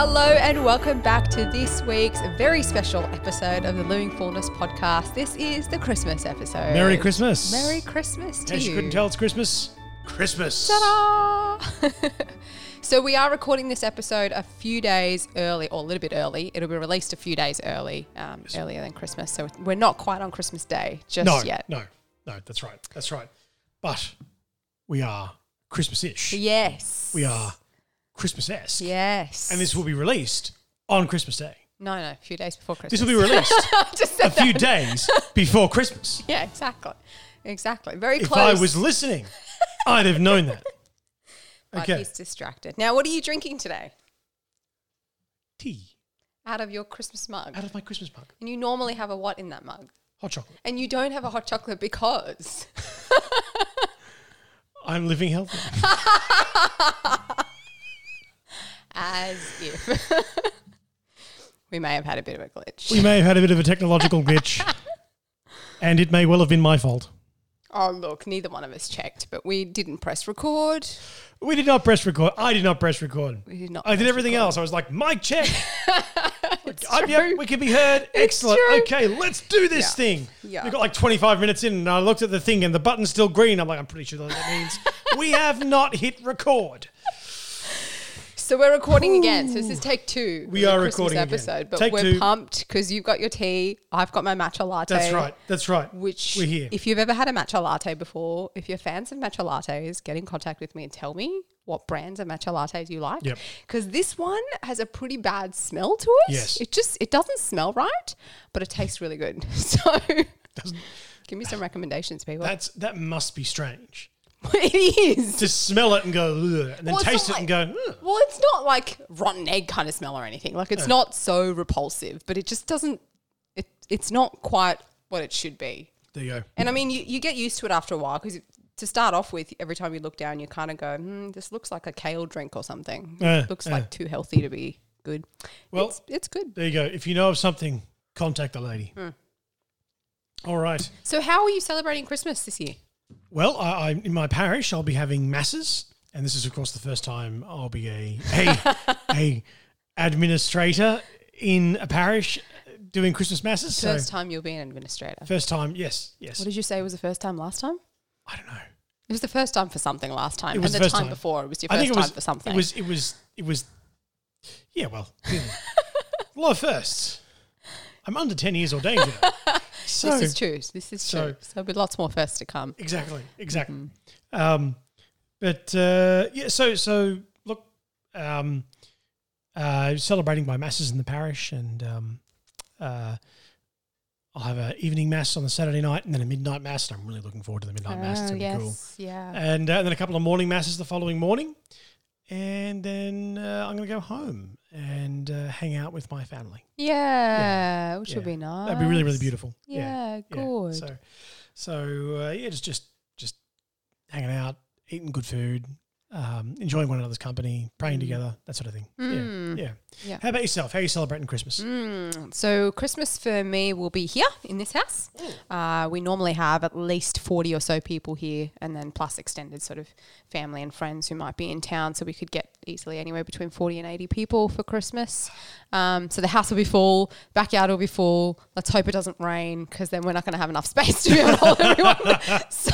Hello and welcome back to this week's very special episode of the Living Fullness podcast. This is the Christmas episode. Merry Christmas. Merry Christmas to case you. you couldn't tell, it's Christmas. Christmas. Ta-da! so we are recording this episode a few days early, or a little bit early. It'll be released a few days early, um, earlier than Christmas. So we're not quite on Christmas Day just No, yet. no, no, that's right. That's right. But we are Christmas-ish. Yes. We are Christmas-esque. Yes. And this will be released on Christmas Day. No, no, a few days before Christmas. This will be released a few that. days before Christmas. Yeah, exactly. Exactly. Very If close. If I was listening, I'd have known that. but Okay. he's distracted. Now, what are you drinking today? Tea Out of your Christmas mug. out of my Christmas mug. And you normally have a what in that mug? Hot chocolate. And you don't have a hot chocolate because. I'm living healthy. As if. we may have had a bit of a glitch. We may have had a bit of a technological glitch, and it may well have been my fault. oh, look, neither one of us checked, but we didn't press record. We did not press record. I did not press record. We did not. I did everything record. else. I was like, mic check. Uh, true. yep, we can be heard. Excellent. Okay, let's do this Yeah. thing. Yeah. We got like 25 minutes in, and I looked at the thing, and the button's still green. I'm like, I'm pretty sure that that means we have not hit record. So we're recording again. So this is take two. We are Christmas recording again. episode, but Take we're two. pumped because you've got your tea. I've got my matcha latte. That's right. That's right. Which, We're here. if you've ever had a matcha latte before, if you're fans of matcha lattes, get in contact with me and tell me what brands of matcha lattes you like. Yep. Because this one has a pretty bad smell to it. Yes. It just it doesn't smell right, but it tastes really good. So give me some recommendations, people. That's that must be strange it is. to smell it and go, Ugh, and then Well, it's taste it not and go. Ugh. Well, it's not like rotten egg kind of smell or anything. Like it's not so repulsive, but it just doesn't. It it's not quite what it should be. There you go. And I mean, you, you get used to it after a while because to start off with, every time you look down, you kind of go, hmm, "This looks like a kale drink or something. Yeah, looks yeah. like too healthy to be good." Well- it's, it's good. There you go. If you know of something, contact the lady. Hmm. All right. So, how are you celebrating Christmas this year? Well, I, I, in my parish, I'll be having masses, and this is, of course, the first time I'll be a a, a administrator in a parish doing Christmas masses. So First time you'll be an administrator. first time, yes, yes. What did you say was the first time last time? I don't know. It was the first time for something last time, It was and the time, time. before it was your first it was time for something. It was. It was. It was. Yeah. Well, yeah. a lot of firsts. I'm under ten years ordained. You know. So this is true. This is so- true. So there'll be lots more firsts to come. Exactly, exactly. Mm-hmm. Um, but uh, yeah, so so look, um, uh, celebrating by masses in the parish, and um, uh, I'll have an evening mass on the Saturday night, and then a midnight mass. And I'm really looking forward to the midnight mass. It's Oh, be cool. yes, yeah. And uh, then a couple of morning masses the following morning, and then uh, I'm going to go home and uh, hang out with my family. Yeah, which would be nice. That'd be really, really beautiful. Yeah, yeah. good. So, so uh, yeah, just just just hanging out, eating good food, um, enjoying one another's company, praying together, that sort of thing. Mm. Yeah, yeah, Yeah. How about yourself? How are you celebrating Christmas? Mm, so Christmas for me will be here in this house. Uh, we normally have at least forty or so people here, and then plus extended sort of family and friends who might be in town. So we could get easily anywhere between forty and eighty people for Christmas. Um, so the house will be full, backyard will be full. Let's hope it doesn't rain because then we're not going to have enough space to be able to hold everyone. so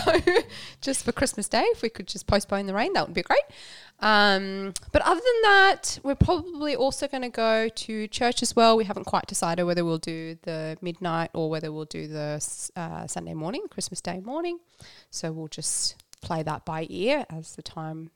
just for Christmas Day, if we could just postpone the rain, that would be great. Um, but other than that, we're probably also going to go to church as well. We haven't quite decided whether we'll do the midnight or whether we'll do the uh, Sunday morning, Christmas Day morning. So we'll just play that by ear as the time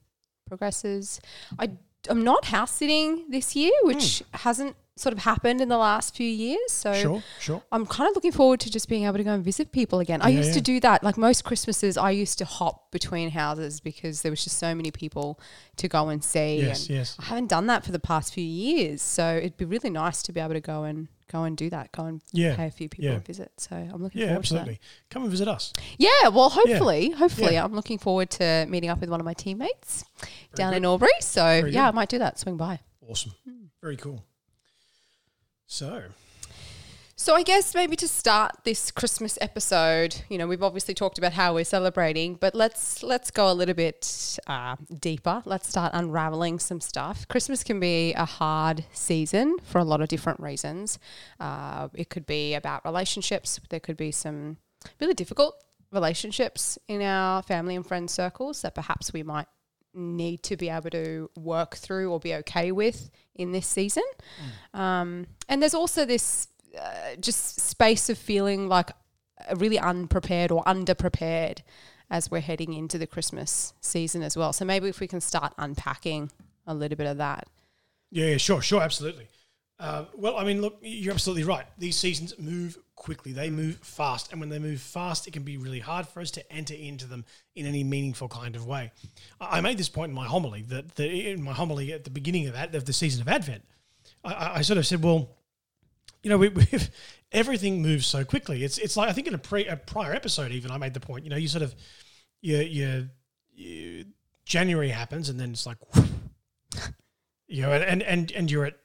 progresses. I, I'm not house sitting this year, which hmm. hasn't sort of happened in the last few years. So Sure, sure. I'm kind of looking forward to just being able to go and visit people again. I Yeah, used to do that. Like most Christmases, I used to hop between houses because there was just so many people to go and see. Yes, and yes. I haven't done that for the past few years. So it'd be really nice to be able to go and go and do that. Go and Yeah, pay a few people yeah. a visit. So I'm looking forward to that. Yeah, absolutely. Come and visit us. Yeah, well, hopefully, hopefully, Yeah. I'm looking forward to meeting up with one of my teammates down in Albury. So Very yeah, good. I might do that. Swing by. Awesome. Hmm. Very cool. So, So I guess maybe to start this Christmas episode, you know, we've obviously talked about how we're celebrating, but let's let's go a little bit uh, deeper. Let's start unraveling some stuff. Christmas can be a hard season for a lot of different reasons. Uh, it could be about relationships. There could be some really difficult relationships in our family and friend circles that perhaps we might need to be able to work through or be okay with in this season. Mm. Um, and there's also this uh, just space of feeling like really unprepared or underprepared as we're heading into the Christmas season as well. So maybe if we can start unpacking a little bit of that. Yeah, sure, sure, absolutely. Uh, well, I mean, look, you're absolutely right. These seasons move quickly, they move fast. And when they move fast, it can be really hard for us to enter into them in any meaningful kind of way. I made this point in my homily that the, in my homily at the beginning of, that, of the season of Advent, I, I sort of said, well, you know, we, have everything moves so quickly. It's it's like I think in a, pre, a prior episode even I made the point. You know, you sort of you you, you January happens and then it's like, you know, and and and you're at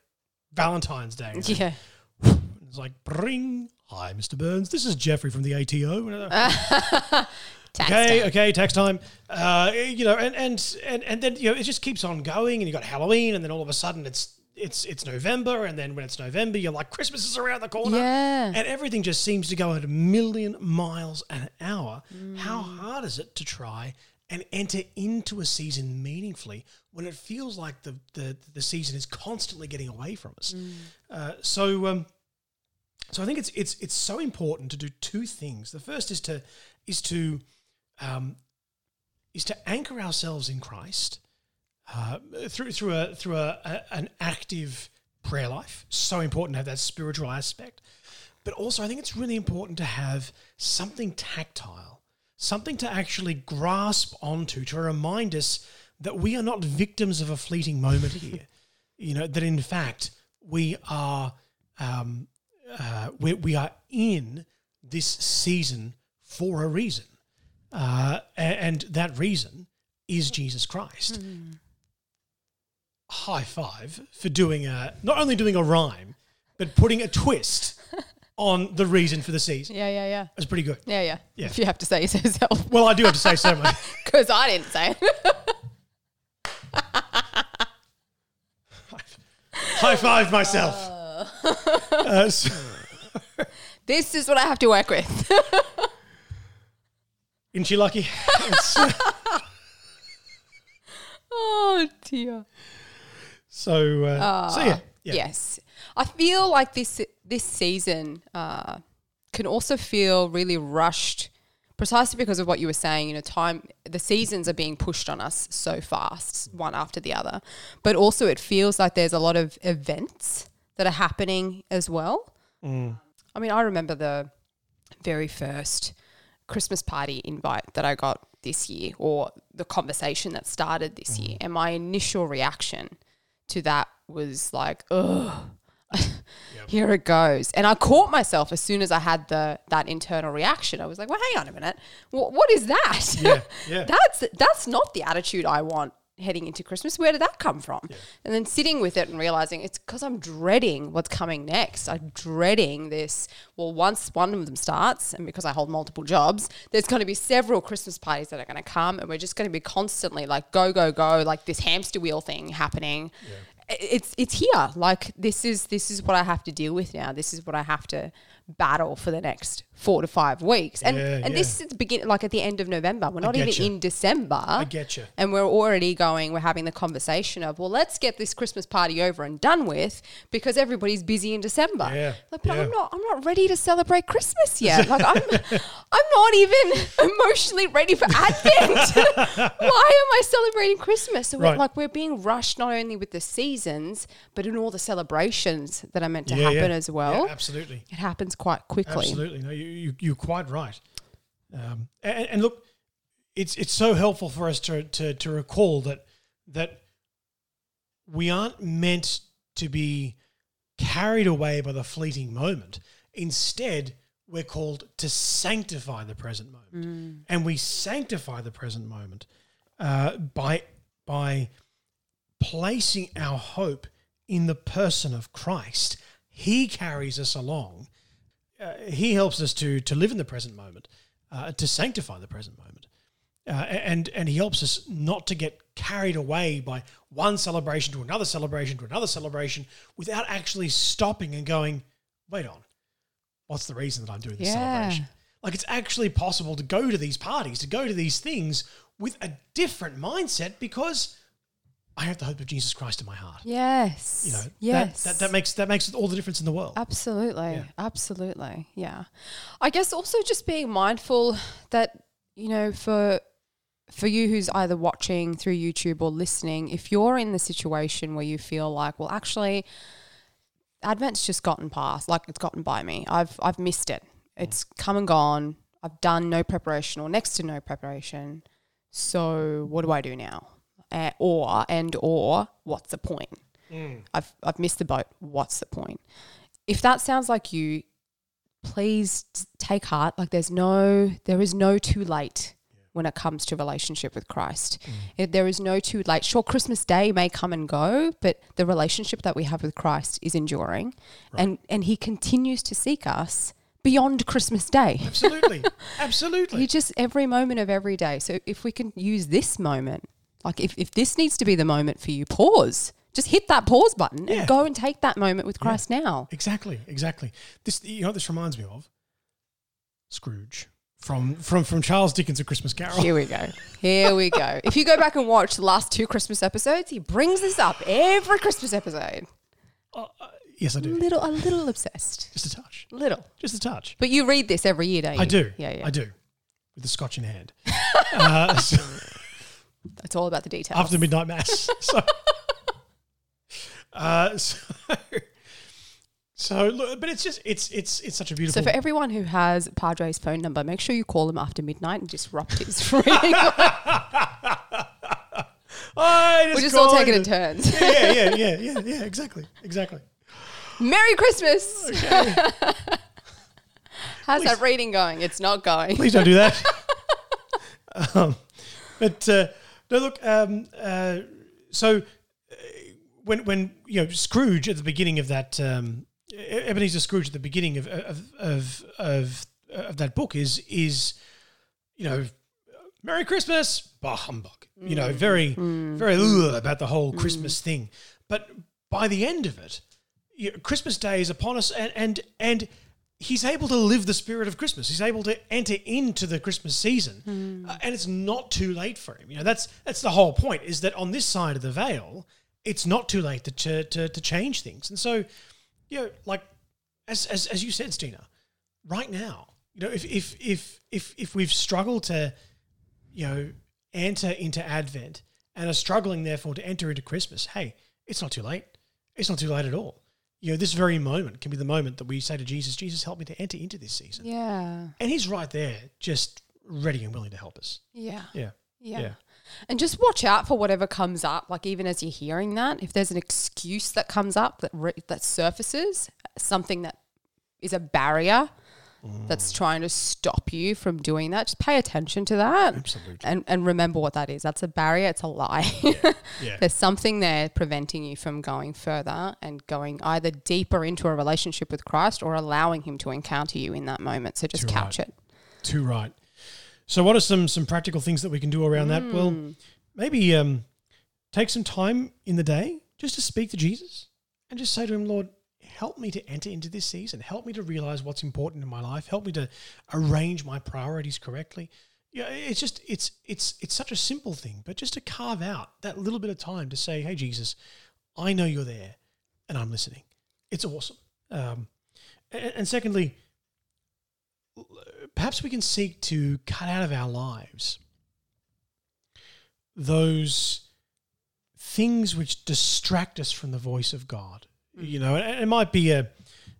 Valentine's Day. Yeah. It's like bring. Hi, Mr. Burns. This is Jeffrey from the ATO. okay, time. okay, tax time. Uh, you know, and, and and and then you know it just keeps on going, and you got Halloween, and then all of a sudden it's it's it's November, and then when it's November, you're like Christmas is around the corner, yeah, and everything just seems to go at a million miles an hour. Mm. How hard is it to try and enter into a season meaningfully when it feels like the the, the season is constantly getting away from us? Mm. Uh, so. Um, so I think it's it's it's so important to do two things. The first is to is to um, is to anchor ourselves in Christ uh, through through a through a, a, an active prayer life. So important to have that spiritual aspect, but also I think it's really important to have something tactile, something to actually grasp onto to remind us that we are not victims of a fleeting moment here. you know that in fact we are um, uh, we, we are in this season for a reason, uh, and that reason is Jesus Christ. Mm high five for doing a not only doing a rhyme, but putting a twist on the reason for the season. Yeah, yeah, yeah. It's pretty good. Yeah, yeah. Yeah. If you have to say so yourself. Well, I do have to say so much. Because I didn't say it. High five myself. Uh. Uh, so this is what I have to work with. Isn't she lucky? oh dear. So, uh, uh, so yeah, yeah, Yes, I feel like this this season uh, can also feel really rushed, precisely because of what you were saying. You know, time the seasons are being pushed on us so fast, one after the other. But also, it feels like there's a lot of events that are happening as well. Mm. I mean, I remember the very first Christmas party invite that I got this year, or the conversation that started this mm. year, and my initial reaction to that was like, ugh. Yep. Here it goes, and I caught myself as soon as I had the that internal reaction. I was like, "Well, hang on a minute, what, what is that? Yeah, yeah. that's that's not the attitude I want heading into Christmas. Where did that come from? Yeah. And then sitting with it and realizing it's because I'm dreading what's coming next. I'm dreading this. Well, once one of them starts, and because I hold multiple jobs, there's going to be several Christmas parties that are going to come, and we're just going to be constantly like go, go, go, like this hamster wheel thing happening. Yeah. It's it's here. Like this is this is what I have to deal with now. This is what I have to battle for the next four to five weeks. And yeah, and yeah. this is beginning, like at the end of November. We're not even you. in December. I get you. And we're already going. We're having the conversation of well, let's get this Christmas party over and done with because everybody's busy in December. Yeah, like, but yeah. I'm not. I'm not ready to celebrate Christmas yet. Like I'm. I'm not even emotionally ready for Advent. Why am I celebrating Christmas? So right. we're, like we're being rushed not only with the seasons but in all the celebrations that are meant to happen as well. absolutely. It happens quite quickly. Absolutely, no, you, you you're quite right. Um, and, and, look, it's it's so helpful for us to, to to recall that that we aren't meant to be carried away by the fleeting moment. Instead, we're called to sanctify the present moment, mm. and we sanctify the present moment uh, by by placing our hope in the person of Christ. He carries us along uh, he helps us to to live in the present moment, uh, to sanctify the present moment, uh, and and he helps us not to get carried away by one celebration to another celebration to another celebration without actually stopping and going, wait on, what's the reason that I'm doing this Yeah. celebration? Like it's actually possible to go to these parties, to go to these things with a different mindset because I have the hope of Jesus Christ in my heart. Yes. You know, yes. that, that, that makes that makes all the difference in the world. Absolutely. Yeah. Absolutely. Yeah. I guess also just being mindful that, you know, for for you who's either watching through YouTube or listening, if you're in the situation where you feel like, well, actually, Advent's just gotten past, like it's gotten by me. I've I've missed it. Mm. It's come and gone. I've done no preparation or next to no preparation. So what do I do now? Uh, or and or what's the point? I've I've missed the boat. What's the point? If that sounds like you, please take heart. Like there's no there is no too late when it comes to relationship with Christ. It- There is no too late. Sure, Christmas Day may come and go, but the relationship that we have with Christ is enduring, and and He continues to seek us beyond Christmas Day. Absolutely, absolutely. He just every moment of every day. So if we can use this moment, like if, if this needs to be the moment for you, pause. Just hit that pause button Yeah. and go and take that moment with Christ now. Exactly, exactly. This, you know, this reminds me of Scrooge from from from Charles Dickens' A Christmas Carol. Here we go. Here we go. If you go back and watch the last two Christmas episodes, he brings this up every Christmas episode. Yes, I do. Little, a little obsessed. Just a touch, Little. just a touch. But you read this every year, don't you? I do. Yeah, yeah. I do. With the scotch in hand. uh, so, It's all about the details. after midnight mass. So, uh, so, so look, but it's just it's it's it's such a beautiful. so for everyone who has Padre's phone number, make sure you call him after midnight and disrupt his reading. I just We're just all taking it- in turns. Yeah, yeah, yeah, yeah, yeah. Exactly, exactly. Merry Christmas. How's that reading going? It's not going. Please don't do that. um, but uh, no, look. Um, uh, so uh, when when you know Scrooge at the beginning of that um, Ebenezer Scrooge at the beginning of of of, of, of that book is is you know Merry Christmas, bah humbug. You know, very very ugh about the whole Christmas thing. But by the end of it, you know, Christmas Day is upon us, and and and he's able to live the spirit of Christmas. He's able to enter into the Christmas season, uh, and it's not too late for him. You know, that's that's the whole point. Is that on this side of the veil, it's not too late to to, to, to change things. And so, you know, like as as as you said, Stina, right now, you know, if if if if if we've struggled to, you know, enter into Advent and are struggling therefore to enter into Christmas, hey, it's not too late. It's not too late at all. You know, this very moment can be the moment that we say to Jesus, Jesus, help me to enter into this season. Yeah. And he's right there, just ready and willing to help us. Yeah. Yeah. Yeah. Yeah. And just watch out for whatever comes up. Like even as you're hearing that, if there's an excuse that comes up that re- that surfaces, something that is a barrier that's trying to stop you from doing that, just pay attention to that. Absolutely. And and remember what that is. That's a barrier. It's a lie. Yeah. There's something there preventing you from going further and going either deeper into a relationship with Christ or allowing Him to encounter you in that moment. So just Too catch right. it. Too right. So, what are some some practical things that we can do around that? Well, maybe um, take some time in the day just to speak to Jesus and just say to him, Lord, help me to enter into this season. Help me to realize what's important in my life. Help me to arrange my priorities correctly. Yeah, it's just it's it's it's such a simple thing, but just to carve out that little bit of time to say, "Hey, Jesus, I know you're there, and I'm listening." It's awesome. Um, and, and secondly, perhaps we can seek to cut out of our lives those things which distract us from the voice of God. You know, and it might be a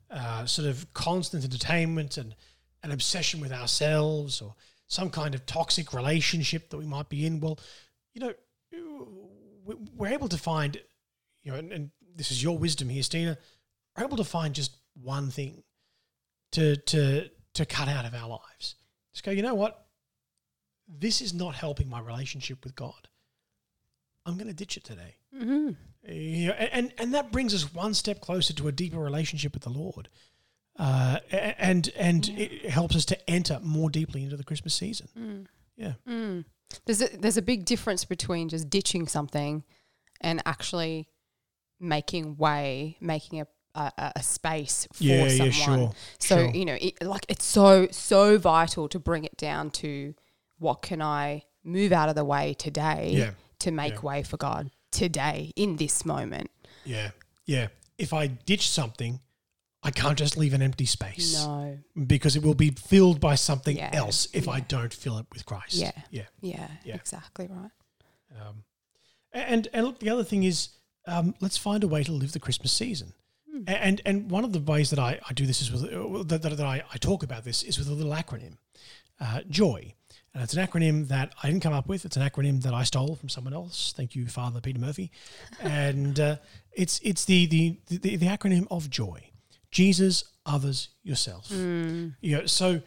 uh, sort of constant entertainment and an obsession with ourselves or some kind of toxic relationship that we might be in. Well, you know, we- we're able to find, you know, and, and this is your wisdom here, Stina, we're able to find just one thing to to to cut out of our lives. Just go, you know what? This is not helping my relationship with God. I'm going to ditch it today. Mm-hmm. You know, and, and that brings us one step closer to a deeper relationship with the Lord. uh, and and it helps us to enter more deeply into the Christmas season. Yeah, There's a, there's a big difference between just ditching something and actually making way, making a a, a- space for Yeah, yeah, someone. sure, So sure. you know, it, like it's so so vital to bring it down to what can I move out of the way today Yeah, to make yeah. way for God today in this moment. yeah, yeah. If I ditch something, I can't just leave an empty space No, because it will be filled by something Yeah, else if I don't fill it with Christ. Yeah. yeah. yeah, Yeah. exactly right. Um, and and look, the other thing is, um, let's find a way to live the Christmas season. A- And and one of the ways that I, I do this is with uh, that, that, that I, I talk about this is with a little acronym, uh, Joy, and it's an acronym that I didn't come up with. It's an acronym that I stole from someone else. Thank you, Father Peter Murphy, and uh, it's it's the, the the the acronym of Joy, Jesus, others, yourself. Mm. You know, so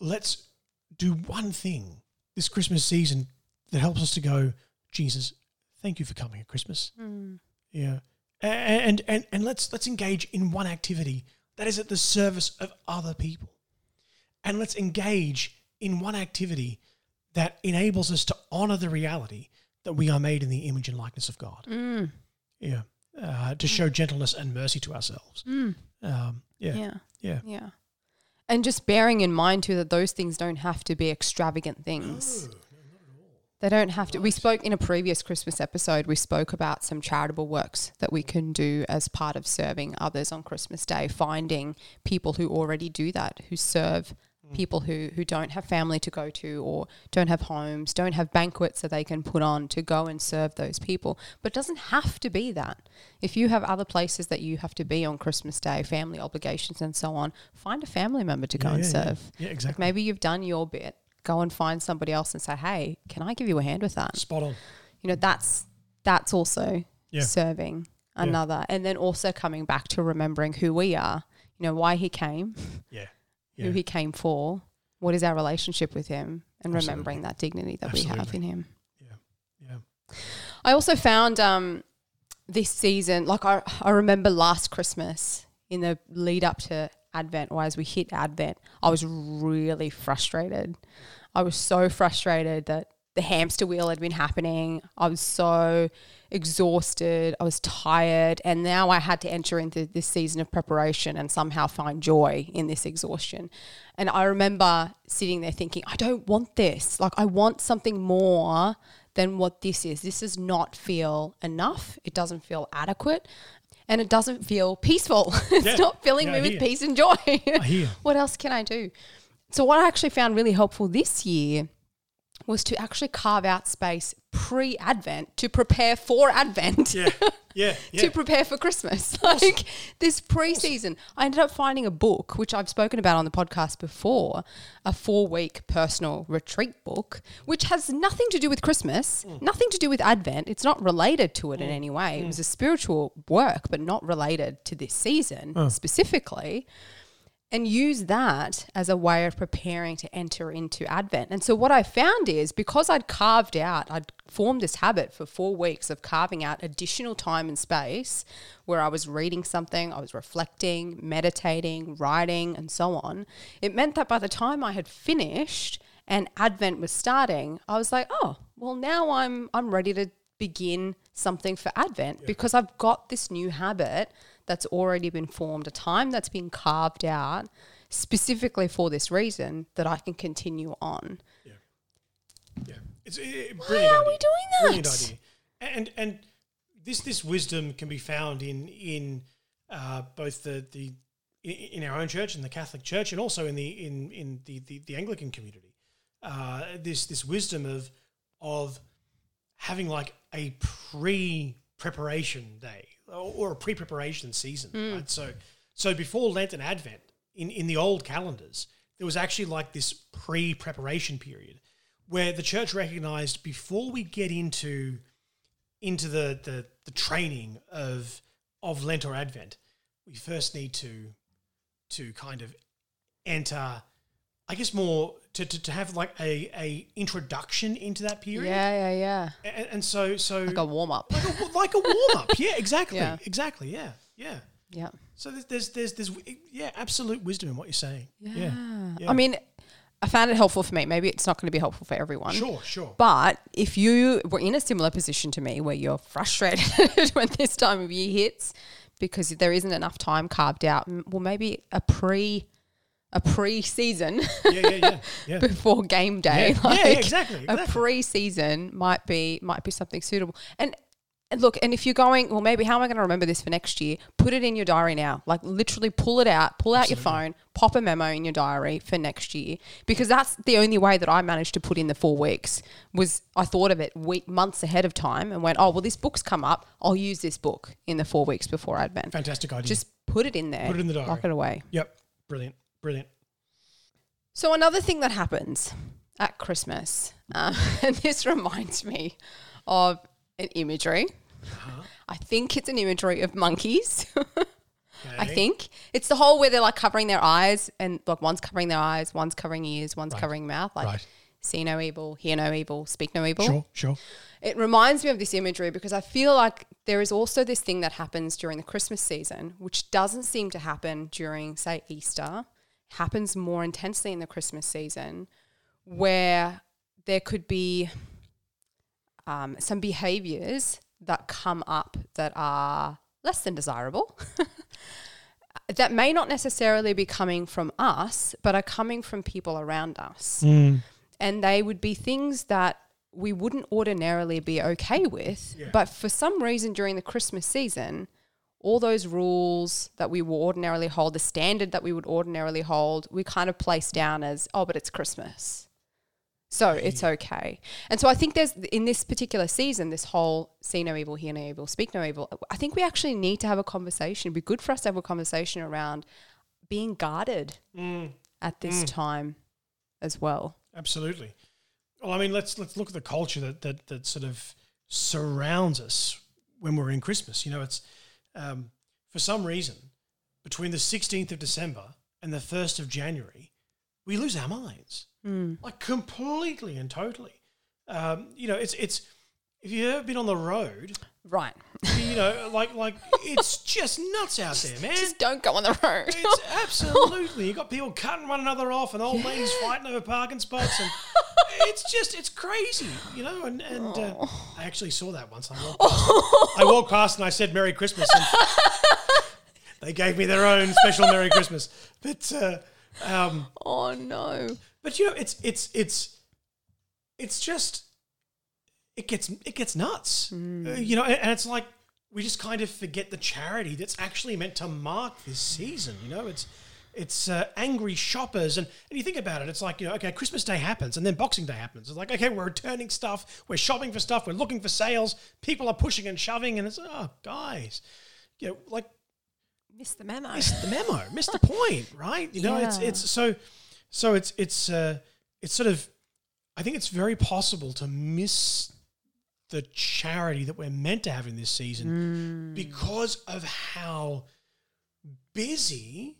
let's do one thing this Christmas season that helps us to go, Jesus, thank you for coming at Christmas. Mm. Yeah. And and and let's let's engage in one activity that is at the service of other people. And let's engage in one activity that enables us to honor the reality that we are made in the image and likeness of God. Mm. Yeah. Uh, to show gentleness and mercy to ourselves. Mm. Um, yeah. yeah. Yeah. Yeah. And just bearing in mind too that those things don't have to be extravagant things. They don't have to. We spoke in a previous Christmas episode, we spoke about some charitable works that we can do as part of serving others on Christmas Day, finding people who already do that, who serve Mm. people who, who don't have family to go to or don't have homes, don't have banquets that they can put on to go and serve those people. But it doesn't have to be that. If you have other places that you have to be on Christmas Day, family obligations and so on, find a family member to go Yeah, and yeah, yeah. serve. Yeah, Like exactly. maybe you've done your bit. Go and find somebody else and say, "Hey, can I give you a hand with that?" Spot on. You know, that's that's also Yeah. serving Yeah. another, and then also coming back to remembering who we are. You know, why he came, Yeah. Who he came for, what is our relationship with him, and Absolutely. remembering that dignity that we have in him. Yeah, yeah. I also found um, this season, like I, I remember last Christmas in the lead up to Advent, or as we hit Advent, I was really frustrated. I was so frustrated that the hamster wheel had been happening. I was so exhausted. I was tired. And now I had to enter into this season of preparation and somehow find joy in this exhaustion. And I remember sitting there thinking, I don't want this. Like, I want something more than what this is. This does not feel enough. It doesn't feel adequate. And it doesn't feel peaceful. it's Yeah. not filling Yeah, me I with hear. peace and joy. What else can I do? So, what I actually found really helpful this year was to actually carve out space pre Advent to prepare for Advent. Yeah. Yeah. Yeah. To prepare for Christmas, like this pre-season, I ended up finding a book which I've spoken about on the podcast before, a four-week personal retreat book, which has nothing to do with Christmas, Mm. nothing to do with Advent. It's not related to it in any way. It was a spiritual work, but not related to this season specifically and use that as a way of preparing to enter into Advent. And so, what I found is because I'd carved out, I'd formed this habit for four weeks of carving out additional time and space where I was reading something, I was reflecting, meditating, writing, and so on. It meant that by the time I had finished and Advent was starting, I was like, oh, well, now I'm I'm ready to begin something for Advent because I've got this new habit that's already been formed, a time that's been carved out specifically for this reason that I can continue on. Yeah, Yeah. it's brilliant Why are idea. we doing that? Brilliant idea. And and this this wisdom can be found in in uh, both the the in, our own church in the Catholic Church and also in the in in the the, the Anglican community. Uh, this this wisdom of of having like a pre preparation day or, a pre preparation season. Hmm. Right? So so before Lent and Advent in in the old calendars, there was actually like this pre preparation period where the church recognized before we get into into the, the the training of of Lent or Advent, we first need to to kind of enter I guess more to, to, to have like a, a introduction into that period. Yeah, yeah, yeah. And, and so so Like a warm up. like a warm up. Yeah, exactly. Yeah. Exactly. Yeah. Yeah. Yeah. So there's, there's there's there's yeah, absolute wisdom in what you're saying. Yeah. Yeah. I mean, I found it helpful for me. Maybe it's not going to be helpful for everyone. Sure, sure. But if you were in a similar position to me where you're frustrated when this time of year hits because there isn't enough time carved out, well, maybe a pre a pre-season yeah, yeah, yeah. Before game day, like exactly, a exactly. pre-season might be might be something suitable. And and look, and if you're going, well, maybe how am I going to remember this for next year? Put it in your diary now. Like literally pull it out, pull out your phone, pop a memo in your diary for next year. Because that's the only way that I managed to put in the four weeks was I thought of it week months ahead of time and went, oh well, this book's come up. I'll use this book in the four weeks before Advent. Fantastic idea. Just put it in there. Put it in the diary. Lock it away. yep. Brilliant. Brilliant. So another thing that happens at Christmas, uh, and this reminds me of an imagery. I think it's an imagery of monkeys. I think it's the whole where they're like covering their eyes, and like one's covering their eyes, one's covering ears, one's covering mouth. Like Right. see no evil, hear no evil, speak no evil. Sure, sure. It reminds me of this imagery because I feel like there is also this thing that happens during the Christmas season, which doesn't seem to happen during, say, Easter, happens more intensely in the Christmas season, where there could be um, some behaviors that come up that are less than desirable. that may not necessarily be coming from us, but are coming from people around us and they would be things that we wouldn't ordinarily be okay with. But for some reason during the Christmas season, all those rules that we would ordinarily hold, the standard that we would ordinarily hold, we kind of place down as, oh, but it's Christmas. So hmm. it's okay. And so I think there's, in this particular season, this whole see no evil, hear no evil, speak no evil, I think we actually need to have a conversation. It'd be good for us to have a conversation around being guarded mm. at this mm. time as well. Absolutely. Well, I mean, let's let's look at the culture that that, that sort of surrounds us when we're in Christmas. You know, it's um, for some reason between the 16th of December and the 1st of January, we lose our minds like completely and totally. Um, you know, it's it's if you've ever been on the road, Right. you know, like like it's just nuts out there, man. Just don't go on the road. It's absolutely. You got people cutting one another off, and old ladies fighting over parking spots, and it's just it's crazy, you know. And and uh, I actually saw that once. I walked, past, I walked past and I said "Merry Christmas," and they gave me their own special "Merry Christmas." But uh, um, oh no. but you know, it's it's it's it's just it gets it gets nuts, Uh, you know. And, and it's like we just kind of forget the charity that's actually meant to mark this season. You know, it's it's uh, angry shoppers, and, and you think about it, it's like you know, okay, Christmas Day happens, and then Boxing Day happens. It's like okay, we're returning stuff, we're shopping for stuff, we're looking for sales, people are pushing and shoving, and it's oh, guys, you know, like Missed the memo. missed the memo, missed the point, right? You know, it's Yeah. it's so so it's it's uh, it's sort of I think it's very possible to miss the charity that we're meant to have in this season because of how busy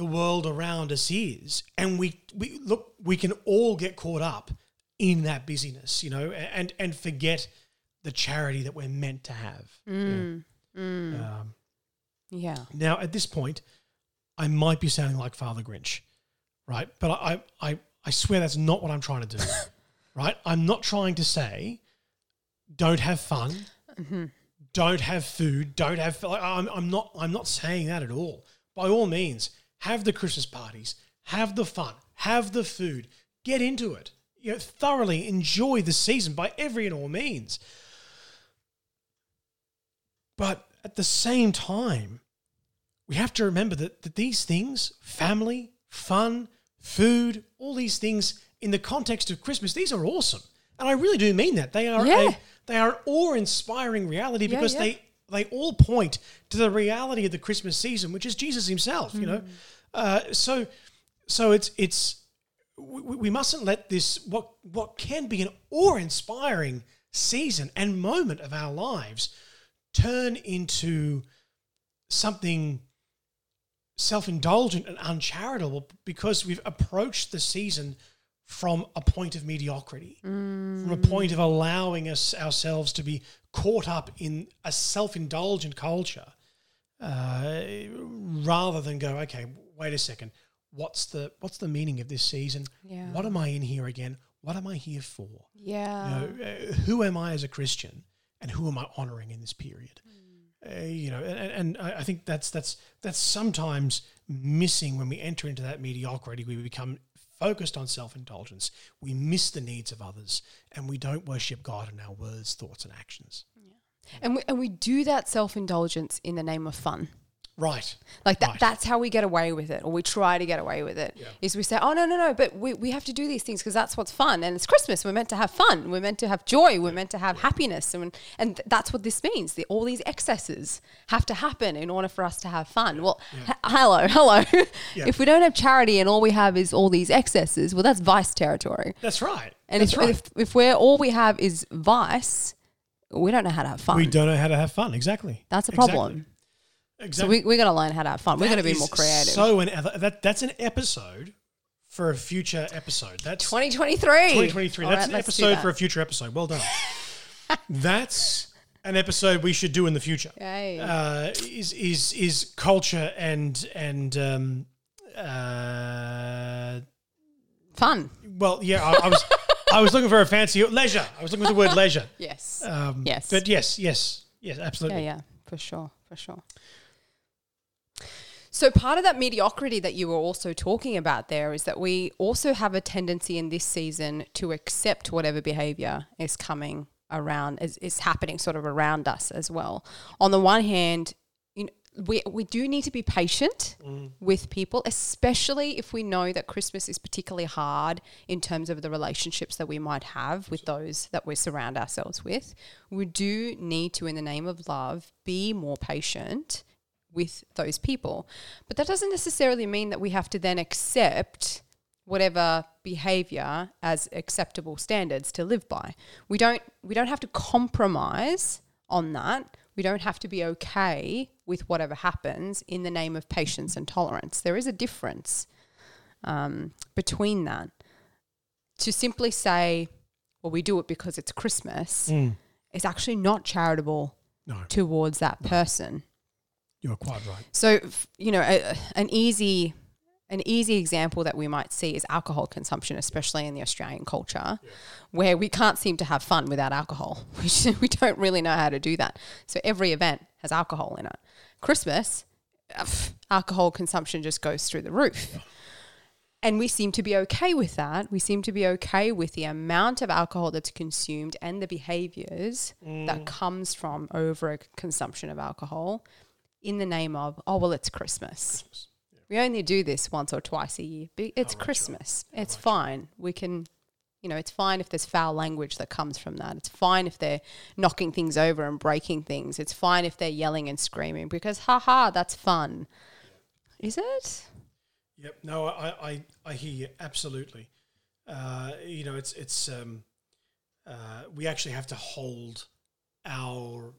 the world around us is, and we we look we can all get caught up in that busyness, you know, and and forget the charity that we're meant to have. Mm. Um, Yeah. now, at this point, I might be sounding like Father Grinch, right? But I, I, I swear that's not what I'm trying to do, right? I'm not trying to say don't have fun, don't have food, don't have. Like, I'm, I'm not. I'm not saying that at all. By all means, have the Christmas parties, have the fun, have the food, get into it. You know, thoroughly enjoy the season by every and all means. But at the same time, we have to remember that, that these things, family, fun, food, all these things in the context of Christmas, these are awesome. And I really do mean that. They are Yeah. a, they are awe-inspiring reality Yeah, because yeah. they they all point to the reality of the Christmas season, which is Jesus himself, you Mm. know. Uh, so so it's it's we, we mustn't let this what what can be an awe-inspiring season and moment of our lives turn into something self-indulgent and uncharitable because we've approached the season from a point of mediocrity from a point of allowing us ourselves to be caught up in a self-indulgent culture uh, rather than go, okay, wait a second, what's the what's the meaning of this season? Yeah. What am I in here again? What am I here for? Yeah. You know, uh, who am I as a Christian, and who am I honoring in this period? Uh, you know, and, and I I think that's that's that's sometimes missing when we enter into that mediocrity. We become focused on self indulgence. We miss the needs of others, and we don't worship God in our words, thoughts, and actions. and we, and we do that self indulgence in the name of fun. Right. Like that, Right. that's how we get away with it, or we try to get away with it. Is we say, oh no, no, no, but we, we have to do these things because that's what's fun, and it's Christmas. We're meant to have fun. We're meant to have joy. We're meant to have happiness, and and th- that's what this means. The, all these excesses have to happen in order for us to have fun. Well, h- hello, hello. Yeah. if we don't have charity and all we have is all these excesses, well, that's vice territory. That's right. And that's if, right. if if we're all we have is vice, we don't know how to have fun. we don't know how to have fun. Exactly. That's a Exactly. Problem. So we, we're going to learn how to have fun. we're going to be more creative. So an, that that's an episode for a future episode. That's 2023. 2023. All That's right, an episode that. for a future episode. Well done. that's an episode we should do in the future. Uh, is is is culture and and um, uh, Fun. well, yeah. I, I was I was looking for a fancy leisure. I was looking for the word leisure. Yes. Um, Yes. But yes, yes, yes, absolutely. yeah, absolutely. yeah, for sure, for sure. So part of that mediocrity that you were also talking about there is that we also have a tendency in this season to accept whatever behavior is coming around is, is happening sort of around us as well. On the one hand, you know, we, we do need to be patient mm. with people, especially if we know that Christmas is particularly hard in terms of the relationships that we might have with those that we surround ourselves with. We do need to, in the name of love, be more patient with those people. But that doesn't necessarily mean that we have to then accept whatever behavior as acceptable standards to live by. We don't we don't have to compromise on that. We don't have to be okay with whatever happens in the name of patience and tolerance. There is a difference um, between that. To simply say, well, we do it because it's Christmas, Mm. is actually not charitable No, towards that person. You're quite right. So, you know, a, an easy an easy example that we might see is alcohol consumption, especially in the Australian culture, where we can't seem to have fun without alcohol. We, we don't really know how to do that. So every event has alcohol in it. Christmas, uh, pff, alcohol consumption just goes through the roof. And we seem to be okay with that. We seem to be okay with the amount of alcohol that's consumed and the behaviors that comes from over consumption of alcohol in the name of, oh, well, it's Christmas. We only do this once or twice a year. It's Christmas. It's fine. We can, you know, it's fine if there's foul language that comes from that. It's fine if they're knocking things over and breaking things. It's fine if they're yelling and screaming because, haha, that's fun. Is it? Yep. No, I, I, I hear you absolutely. Uh, you know, it's it's um, uh, we actually have to hold our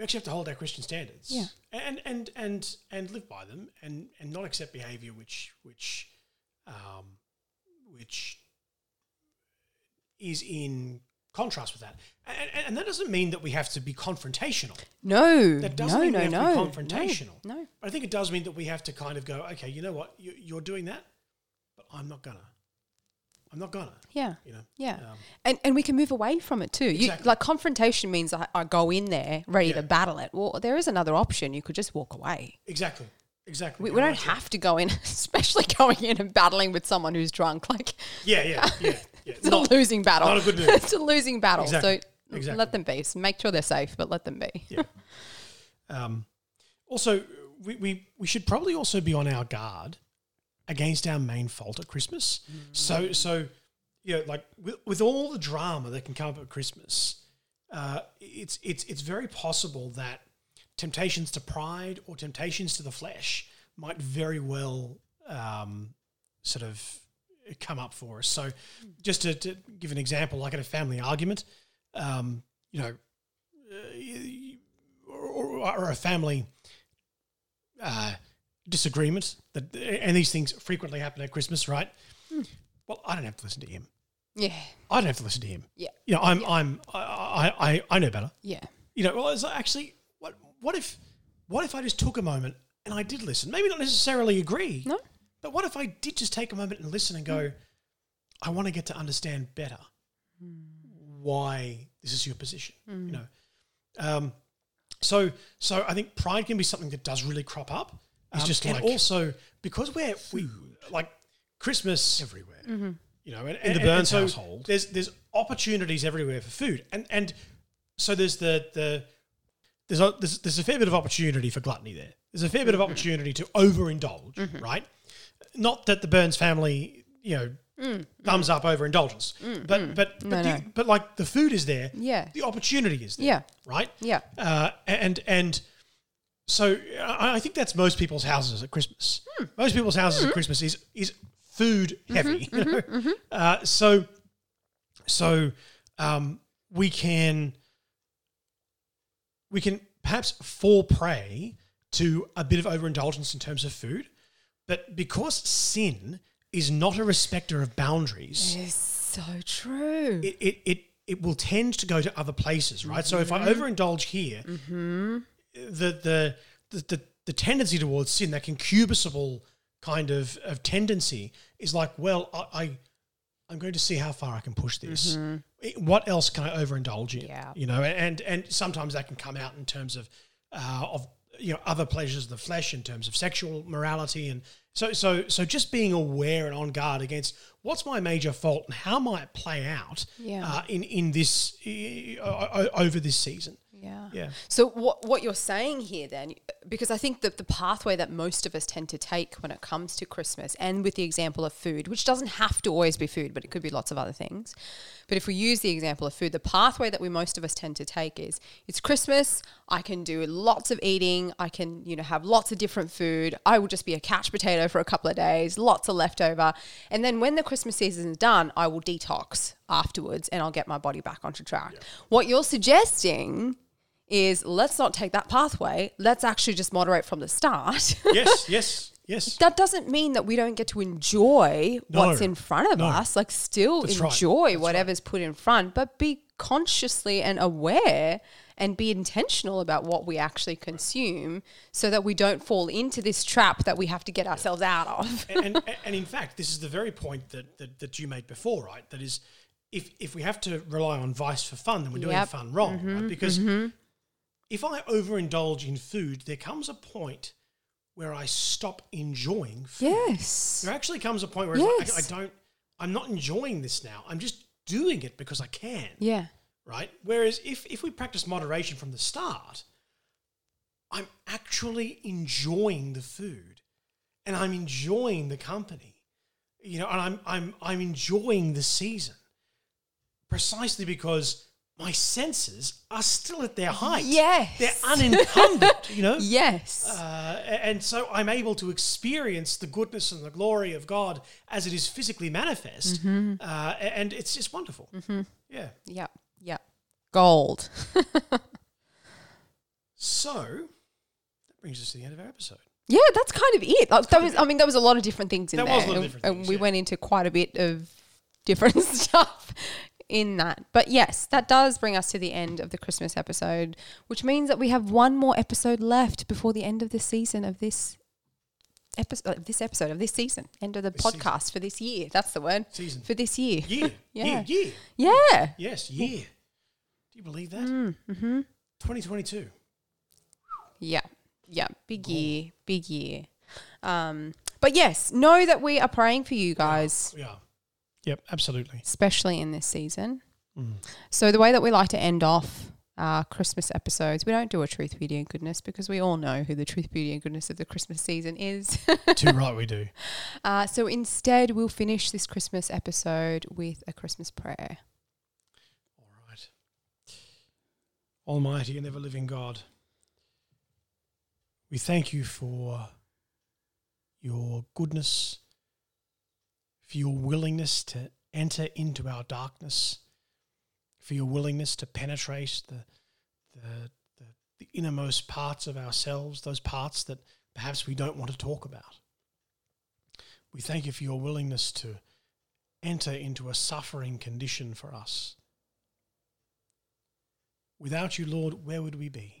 we actually have to hold our Christian standards, Yeah. and and and and live by them, and and not accept behaviour which which um, which is in contrast with that, and, and, that doesn't mean that we have to be confrontational. No. That doesn't no, mean no, we have no. to be confrontational. No. no. I think it does mean that we have to kind of go, okay, you know what, you, you're doing that, but I'm not gonna. I'm not gonna. Yeah. You know. Yeah. Um, and and we can move away from it too. You, like confrontation means I, I go in there ready Yeah. to battle it. Well, there is another option. You could just walk away. exactly. Exactly. We, we don't that's it. have to go in, especially going in and battling with someone who's drunk. Like Yeah, yeah, yeah, yeah. it's a losing battle. not a good move. it's a losing battle. Exactly. So Exactly. let them be. So make sure they're safe, but let them be. Yeah. Um, also, we, we, we should probably also be on our guard against our main fault at Christmas. So, so you know, like with, with all the drama that can come up at Christmas, uh, it's it's it's very possible that temptations to pride or temptations to the flesh might very well um, sort of come up for us. So, just to, to give an example, like at a family argument, um, you know, uh, or, or a family uh, disagreement that, and these things frequently happen at Christmas, right? Well, I don't have to listen to him. Yeah. I don't have to listen to him. Yeah. You know, I'm, I'm, I, I, I know better. Yeah. You know, well, it's actually, what, what if, what if I just took a moment and I did listen? Maybe not necessarily agree. No. But what if I did just take a moment and listen and go, mm. I want to get to understand better mm. why this is your position, you mm. know? Um, so, so I think pride can be something that does really crop up. It's Um, just and like also because we're we like Christmas everywhere. you know, and, In the Burns and so household. there's there's opportunities everywhere for food, and and so there's the the there's a, there's, there's a fair bit of opportunity for gluttony there. There's a fair bit of Mm-hmm. opportunity to overindulge, right? Not that the Burns family, you know, thumbs up overindulgence, but but but, No, the, no. but like the food is there, Yeah. the opportunity is there, Yeah. right? Yeah. uh, and and so I, think that's most people's houses at Christmas. Hmm. Most people's houses at Christmas is is food Mm-hmm, heavy. you know? Uh, so so um, we can we can perhaps fall prey to a bit of overindulgence in terms of food, but because sin is not a respecter of boundaries It's so true. it, it, it, it will tend to go to other places, right? So if I overindulge here, the, the, the, the, tendency towards sin, that concupiscible kind of, of tendency is like, well, I, I, I'm going to see how far I can push this. It- What else can I overindulge in? Yeah. You know, and, and sometimes that can come out in terms of, uh, of, you know, other pleasures of the flesh in terms of sexual morality. And so, so, so just being aware and on guard against what's my major fault and how might it play out Yeah. uh, in, in this, uh, over this season. Yeah. Yeah. So what what you're saying here then, because I think that the pathway that most of us tend to take when it comes to Christmas, and with the example of food, which doesn't have to always be food, but it could be lots of other things. But if we use the example of food, the pathway that we most of us tend to take is it's Christmas. I can do lots of eating. I can you know have lots of different food. I will just be a couch potato for a couple of days, lots of leftover, and then when the Christmas season is done, I will detox afterwards, and I'll get my body back onto track. What you're suggesting is let's not take that pathway. Let's actually just moderate from the start. yes, yes, yes. that doesn't mean that we don't get to enjoy what's in front of no. us. Like, still That's right, enjoy whatever's put in front, but be consciously and aware and be intentional about what we actually consume so that we don't fall into this trap that we have to get ourselves out of. and, and, and in fact, this is the very point that, that, that you made before, right? That is, if, if we have to rely on vice for fun, then we're doing Yep. fun wrong, right? Mm-hmm. Because mm-hmm. If I overindulge in food, there comes a point where I stop enjoying food. yes. There actually comes a point where it's Yes. like, I, I don't, I'm not enjoying this now. I'm just doing it because I can, Yeah. right? Whereas if, if we practice moderation from the start, I'm actually enjoying the food and I'm enjoying the company, you know, and I'm, I'm, I'm enjoying the season precisely because my senses are still at their height. Yes. They're unencumbered, you know? Yes. Uh, and so I'm able to experience the goodness and the glory of God as it is physically manifest, Mm-hmm. uh, and it's just wonderful. Mm-hmm. Yeah. Yeah. Yeah. Gold. So that brings us to the end of our episode. Yeah, that's kind of it. Like, that was, I mean, there was a lot of different things in There there. was a lot of and- things, we yeah. went into quite a bit of different stuff in that. But yes, that does bring us to the end of the Christmas episode, which means that we have one more episode left before the end of the season of this episode of this episode of this season, end of the This season. podcast for this year. That's the word. Season. For this year. Year. Yeah. Year. Year. Yeah. Yes, year. Do you believe that? Mm-hmm. 2022. Yeah. Yeah. Big year. Big year. Um, but yes, know that we are praying for you guys. Yeah. Yep, absolutely. especially in this season. Mm. So the way that we like to end off our Christmas episodes, we don't do a truth, beauty, and goodness because we all know who the truth, beauty, and goodness of the Christmas season is. Too right we do. uh, so instead, we'll finish this Christmas episode with a Christmas prayer. All right. Almighty and ever living God, we thank you for your goodness, for your willingness to enter into our darkness, for your willingness to penetrate the, the, the, the innermost parts of ourselves, those parts that perhaps we don't want to talk about. We thank you for your willingness to enter into a suffering condition for us. Without you, Lord, where would we be?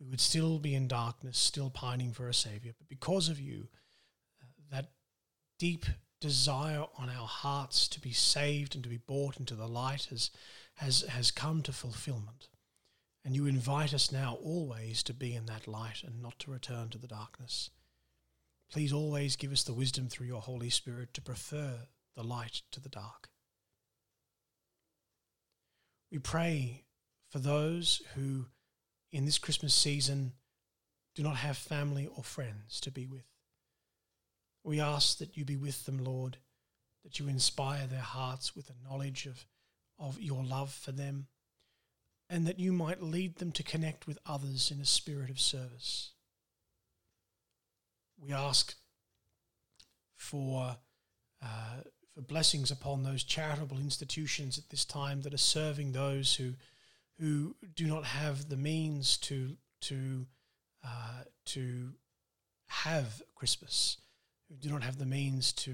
we would still be in darkness, still pining for a Savior. But because of you, uh, that deep desire on our hearts to be saved and to be brought into the light has, has, has come to fulfillment. And you invite us now always to be in that light and not to return to the darkness. Please always give us the wisdom through your Holy Spirit to prefer the light to the dark. We pray for those who, in this Christmas season, do not have family or friends to be with. We ask that you be with them, Lord, that you inspire their hearts with a knowledge of, of your love for them, and that you might lead them to connect with others in a spirit of service. We ask for, uh, for blessings upon those charitable institutions at this time that are serving those who, who do not have the means to, to, uh, to have Christmas who do not have the means to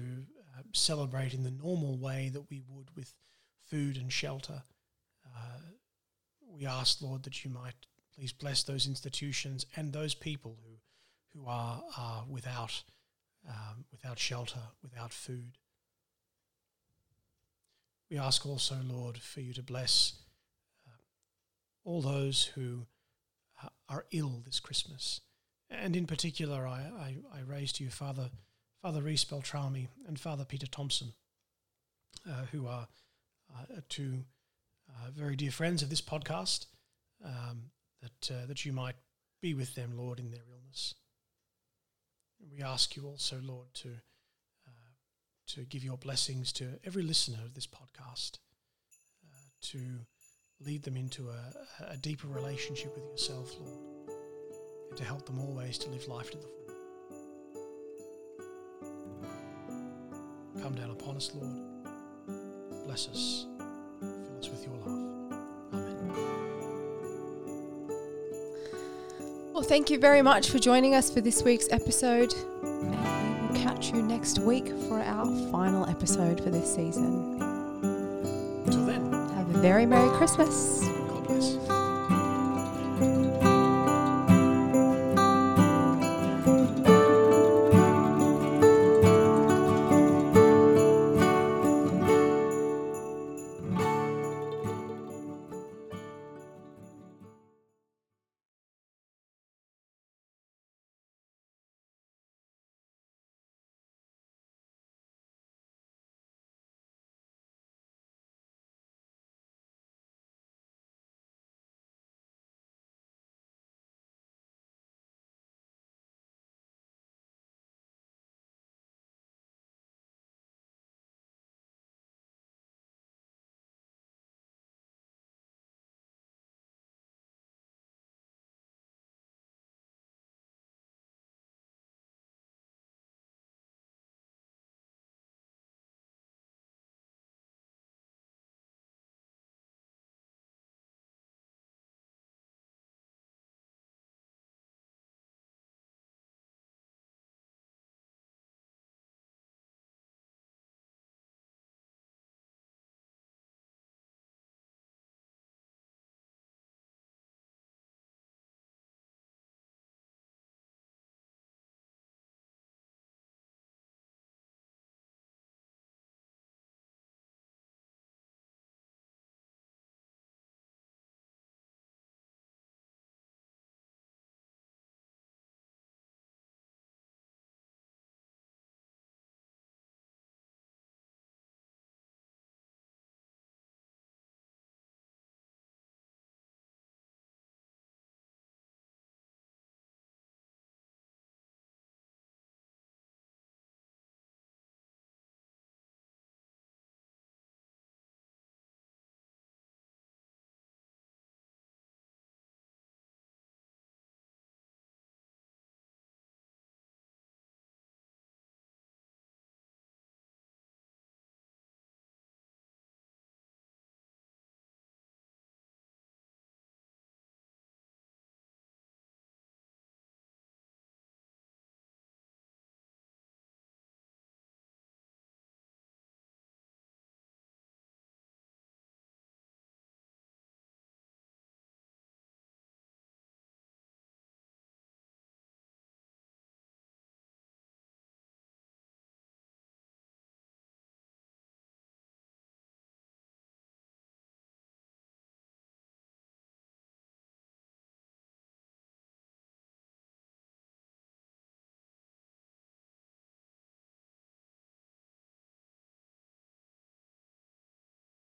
uh, celebrate in the normal way that we would with food and shelter. Uh, we ask, Lord, that you might please bless those institutions and those people who, who are, are without, um, without shelter, without food. We ask also, Lord, for you to bless uh, all those who uh, are ill this Christmas. And in particular, I, I, I raise to you, Father, Father Reese Beltrami and Father Peter Thompson, uh, who are uh, two uh, very dear friends of this podcast, um, that, uh, that you might be with them, Lord, in their illness. we ask you also, Lord, to, uh, to give your blessings to every listener of this podcast, uh, to lead them into a, a deeper relationship with yourself, Lord, and to help them always to live life to the full. Come down upon us, Lord. Bless us. Fill us with your love. Amen. Well, thank you very much for joining us for this week's episode. And we will catch you next week for our final episode for this season. Until then, Have a very Merry Christmas.